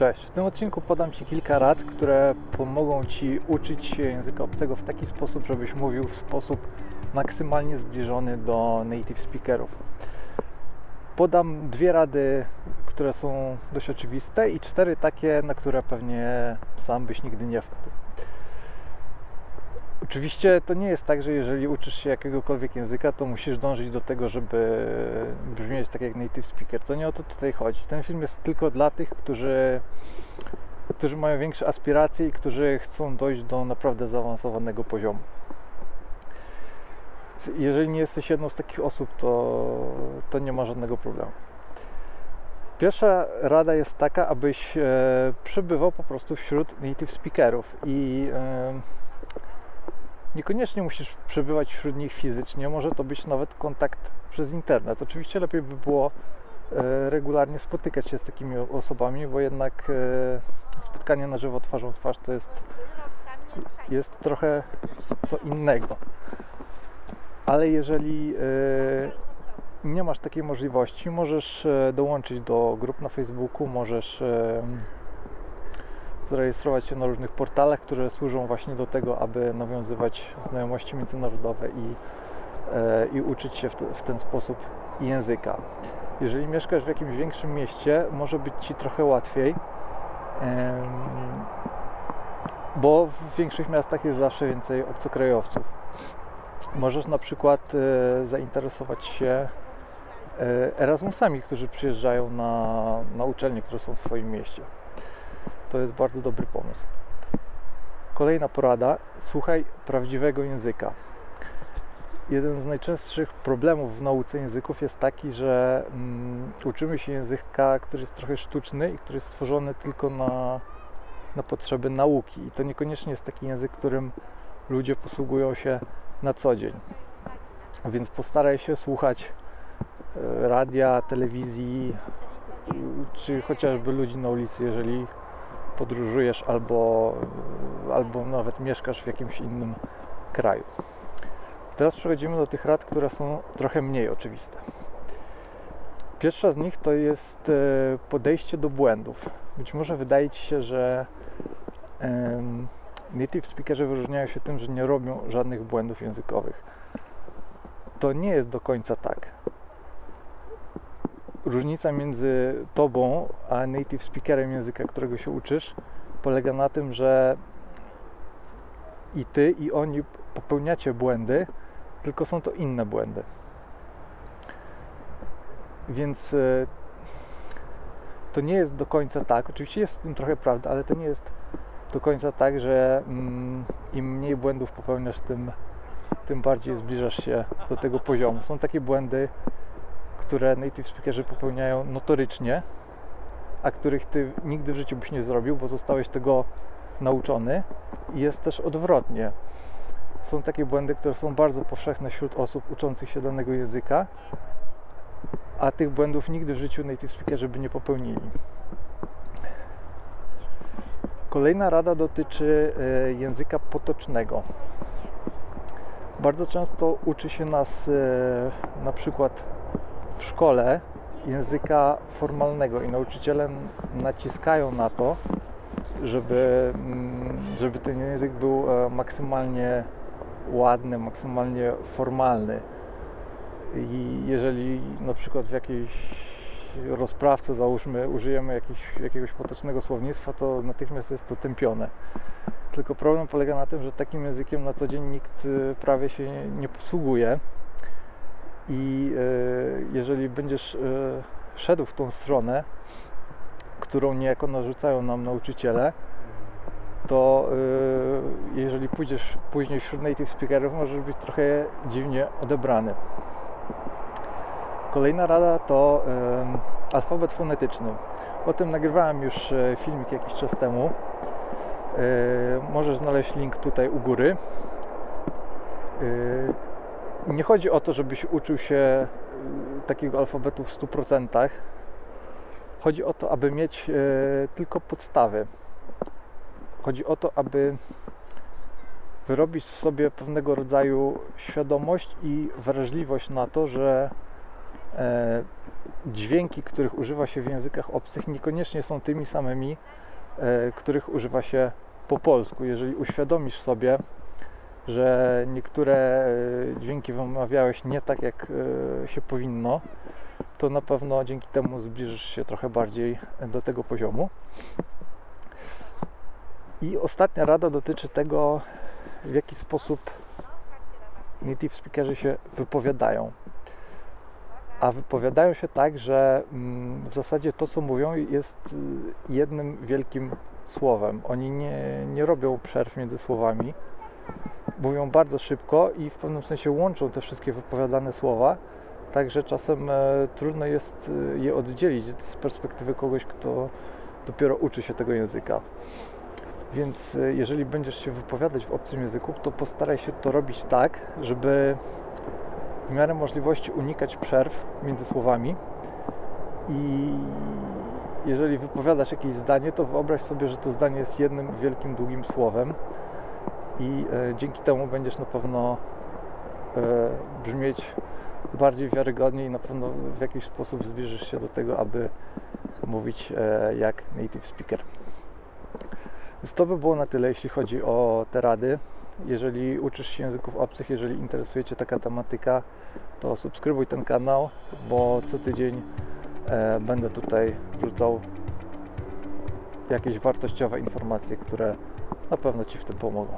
Cześć, w tym odcinku podam Ci kilka rad, które pomogą Ci uczyć się języka obcego w taki sposób, żebyś mówił w sposób maksymalnie zbliżony do native speakerów. Podam dwie rady, które są dość oczywiste i cztery takie, na które pewnie sam byś nigdy nie wpadł. Oczywiście to nie jest tak, że jeżeli uczysz się jakiegokolwiek języka, to musisz dążyć do tego, żeby brzmieć tak jak native speaker. To nie o to tutaj chodzi. Ten film jest tylko dla tych, którzy, którzy mają większe aspiracje i którzy chcą dojść do naprawdę zaawansowanego poziomu. Jeżeli nie jesteś jedną z takich osób, to, to nie ma żadnego problemu. Pierwsza rada jest taka, abyś e, przebywał po prostu wśród native speakerów i e, Niekoniecznie musisz przebywać wśród nich fizycznie, może to być nawet kontakt przez internet. Oczywiście lepiej by było e, regularnie spotykać się z takimi osobami, bo jednak e, spotkanie na żywo twarzą w twarz to jest, jest trochę co innego. Ale jeżeli e, nie masz takiej możliwości, możesz dołączyć do grup na Facebooku, możesz zarejestrować się na różnych portalach, które służą właśnie do tego, aby nawiązywać znajomości międzynarodowe i, e, i uczyć się w, te, w ten sposób języka. Jeżeli mieszkasz w jakimś większym mieście, może być Ci trochę łatwiej, bo w większych miastach jest zawsze więcej obcokrajowców. Możesz na przykład e, zainteresować się e, Erasmusami, którzy przyjeżdżają na, na uczelnie, które są w Twoim mieście to jest bardzo dobry pomysł. Kolejna porada: słuchaj prawdziwego języka. Jeden z najczęstszych problemów w nauce języków jest taki, że um, uczymy się języka, który jest trochę sztuczny i który jest stworzony tylko na, na potrzeby nauki. I to niekoniecznie jest taki język, którym ludzie posługują się na co dzień. Więc postaraj się słuchać e, radia, telewizji, czy chociażby ludzi na ulicy, jeżeli podróżujesz albo, albo nawet mieszkasz w jakimś innym kraju. Teraz przechodzimy do tych rad, które są trochę mniej oczywiste. Pierwsza z nich to jest e, podejście do błędów. Być może wydaje Ci się, że native speakerzy wyróżniają się tym, że nie robią żadnych błędów językowych. To nie jest do końca tak różnica między tobą a native speakerem języka, którego się uczysz, polega na tym, że i ty, i oni popełniacie błędy, tylko są to inne błędy. Więc e, to nie jest do końca tak. Oczywiście jest w tym trochę prawda, ale to nie jest do końca tak, że mm, im mniej błędów popełniasz, tym, tym bardziej zbliżasz się do tego poziomu. Są takie błędy, które native speakerzy popełniają notorycznie, a których ty nigdy w życiu byś nie zrobił, bo zostałeś tego nauczony. I jest też odwrotnie. Są takie błędy, które są bardzo powszechne wśród osób uczących się danego języka, a tych błędów nigdy w życiu native speakerzy by nie popełnili. Kolejna rada dotyczy e, języka potocznego. Bardzo często uczy się nas e, na przykład w szkole języka formalnego i nauczyciele naciskają na to, żeby, mm, żeby ten język był e, maksymalnie ładny, maksymalnie formalny. I jeżeli na przykład w jakiejś rozprawce, załóżmy, użyjemy jakiś, jakiegoś potocznego słownictwa, to natychmiast jest to tępione. Tylko problem polega na tym, że takim językiem na co dzień nikt e, prawie się nie posługuje i e, jeżeli będziesz e, szedł w tą stronę, którą niejako narzucają nam nauczyciele, to e, jeżeli pójdziesz później wśród native speakerów, możesz być trochę dziwnie odebrany. Kolejna rada to alfabet fonetyczny. O tym nagrywałem już filmik jakiś czas temu. Możesz znaleźć link tutaj u góry nie chodzi o to, żebyś uczył się y, takiego alfabetu w 100%. Chodzi o to, aby mieć y, tylko podstawy. Chodzi o to, aby wyrobić sobie pewnego rodzaju świadomość i wrażliwość na to, że e, dźwięki, których używa się w językach obcych, niekoniecznie są tymi samymi, e, których używa się po polsku. Jeżeli uświadomisz sobie, że niektóre e, dźwięki wymawiałeś nie tak, jak e, się powinno, to na pewno dzięki temu zbliżysz się trochę bardziej do tego poziomu. I ostatnia rada dotyczy tego, w jaki sposób native speakerzy się wypowiadają. A wypowiadają się tak, że mm, w zasadzie to, co mówią, jest y, jednym wielkim słowem. Oni nie, nie robią przerw między słowami. Mówią bardzo szybko i w pewnym sensie łączą te wszystkie wypowiadane słowa, także czasem e, trudno jest e, je oddzielić z perspektywy kogoś, kto dopiero uczy się tego języka. Więc e, jeżeli będziesz się wypowiadać w obcym języku, to postaraj się to robić tak, żeby w miarę możliwości unikać przerw między słowami. I jeżeli wypowiadasz jakieś zdanie, to wyobraź sobie, że to zdanie jest jednym wielkim, długim słowem i e, dzięki temu będziesz na pewno e, brzmieć bardziej wiarygodnie i na pewno w jakiś sposób zbliżysz się do tego, aby mówić e, jak native speaker. Więc to by było na tyle, jeśli chodzi o te rady. Jeżeli uczysz się języków obcych, jeżeli interesuje Cię taka tematyka, to subskrybuj ten kanał, bo co tydzień będę tutaj wrzucał jakieś wartościowe informacje, które na pewno Ci w tym pomogą.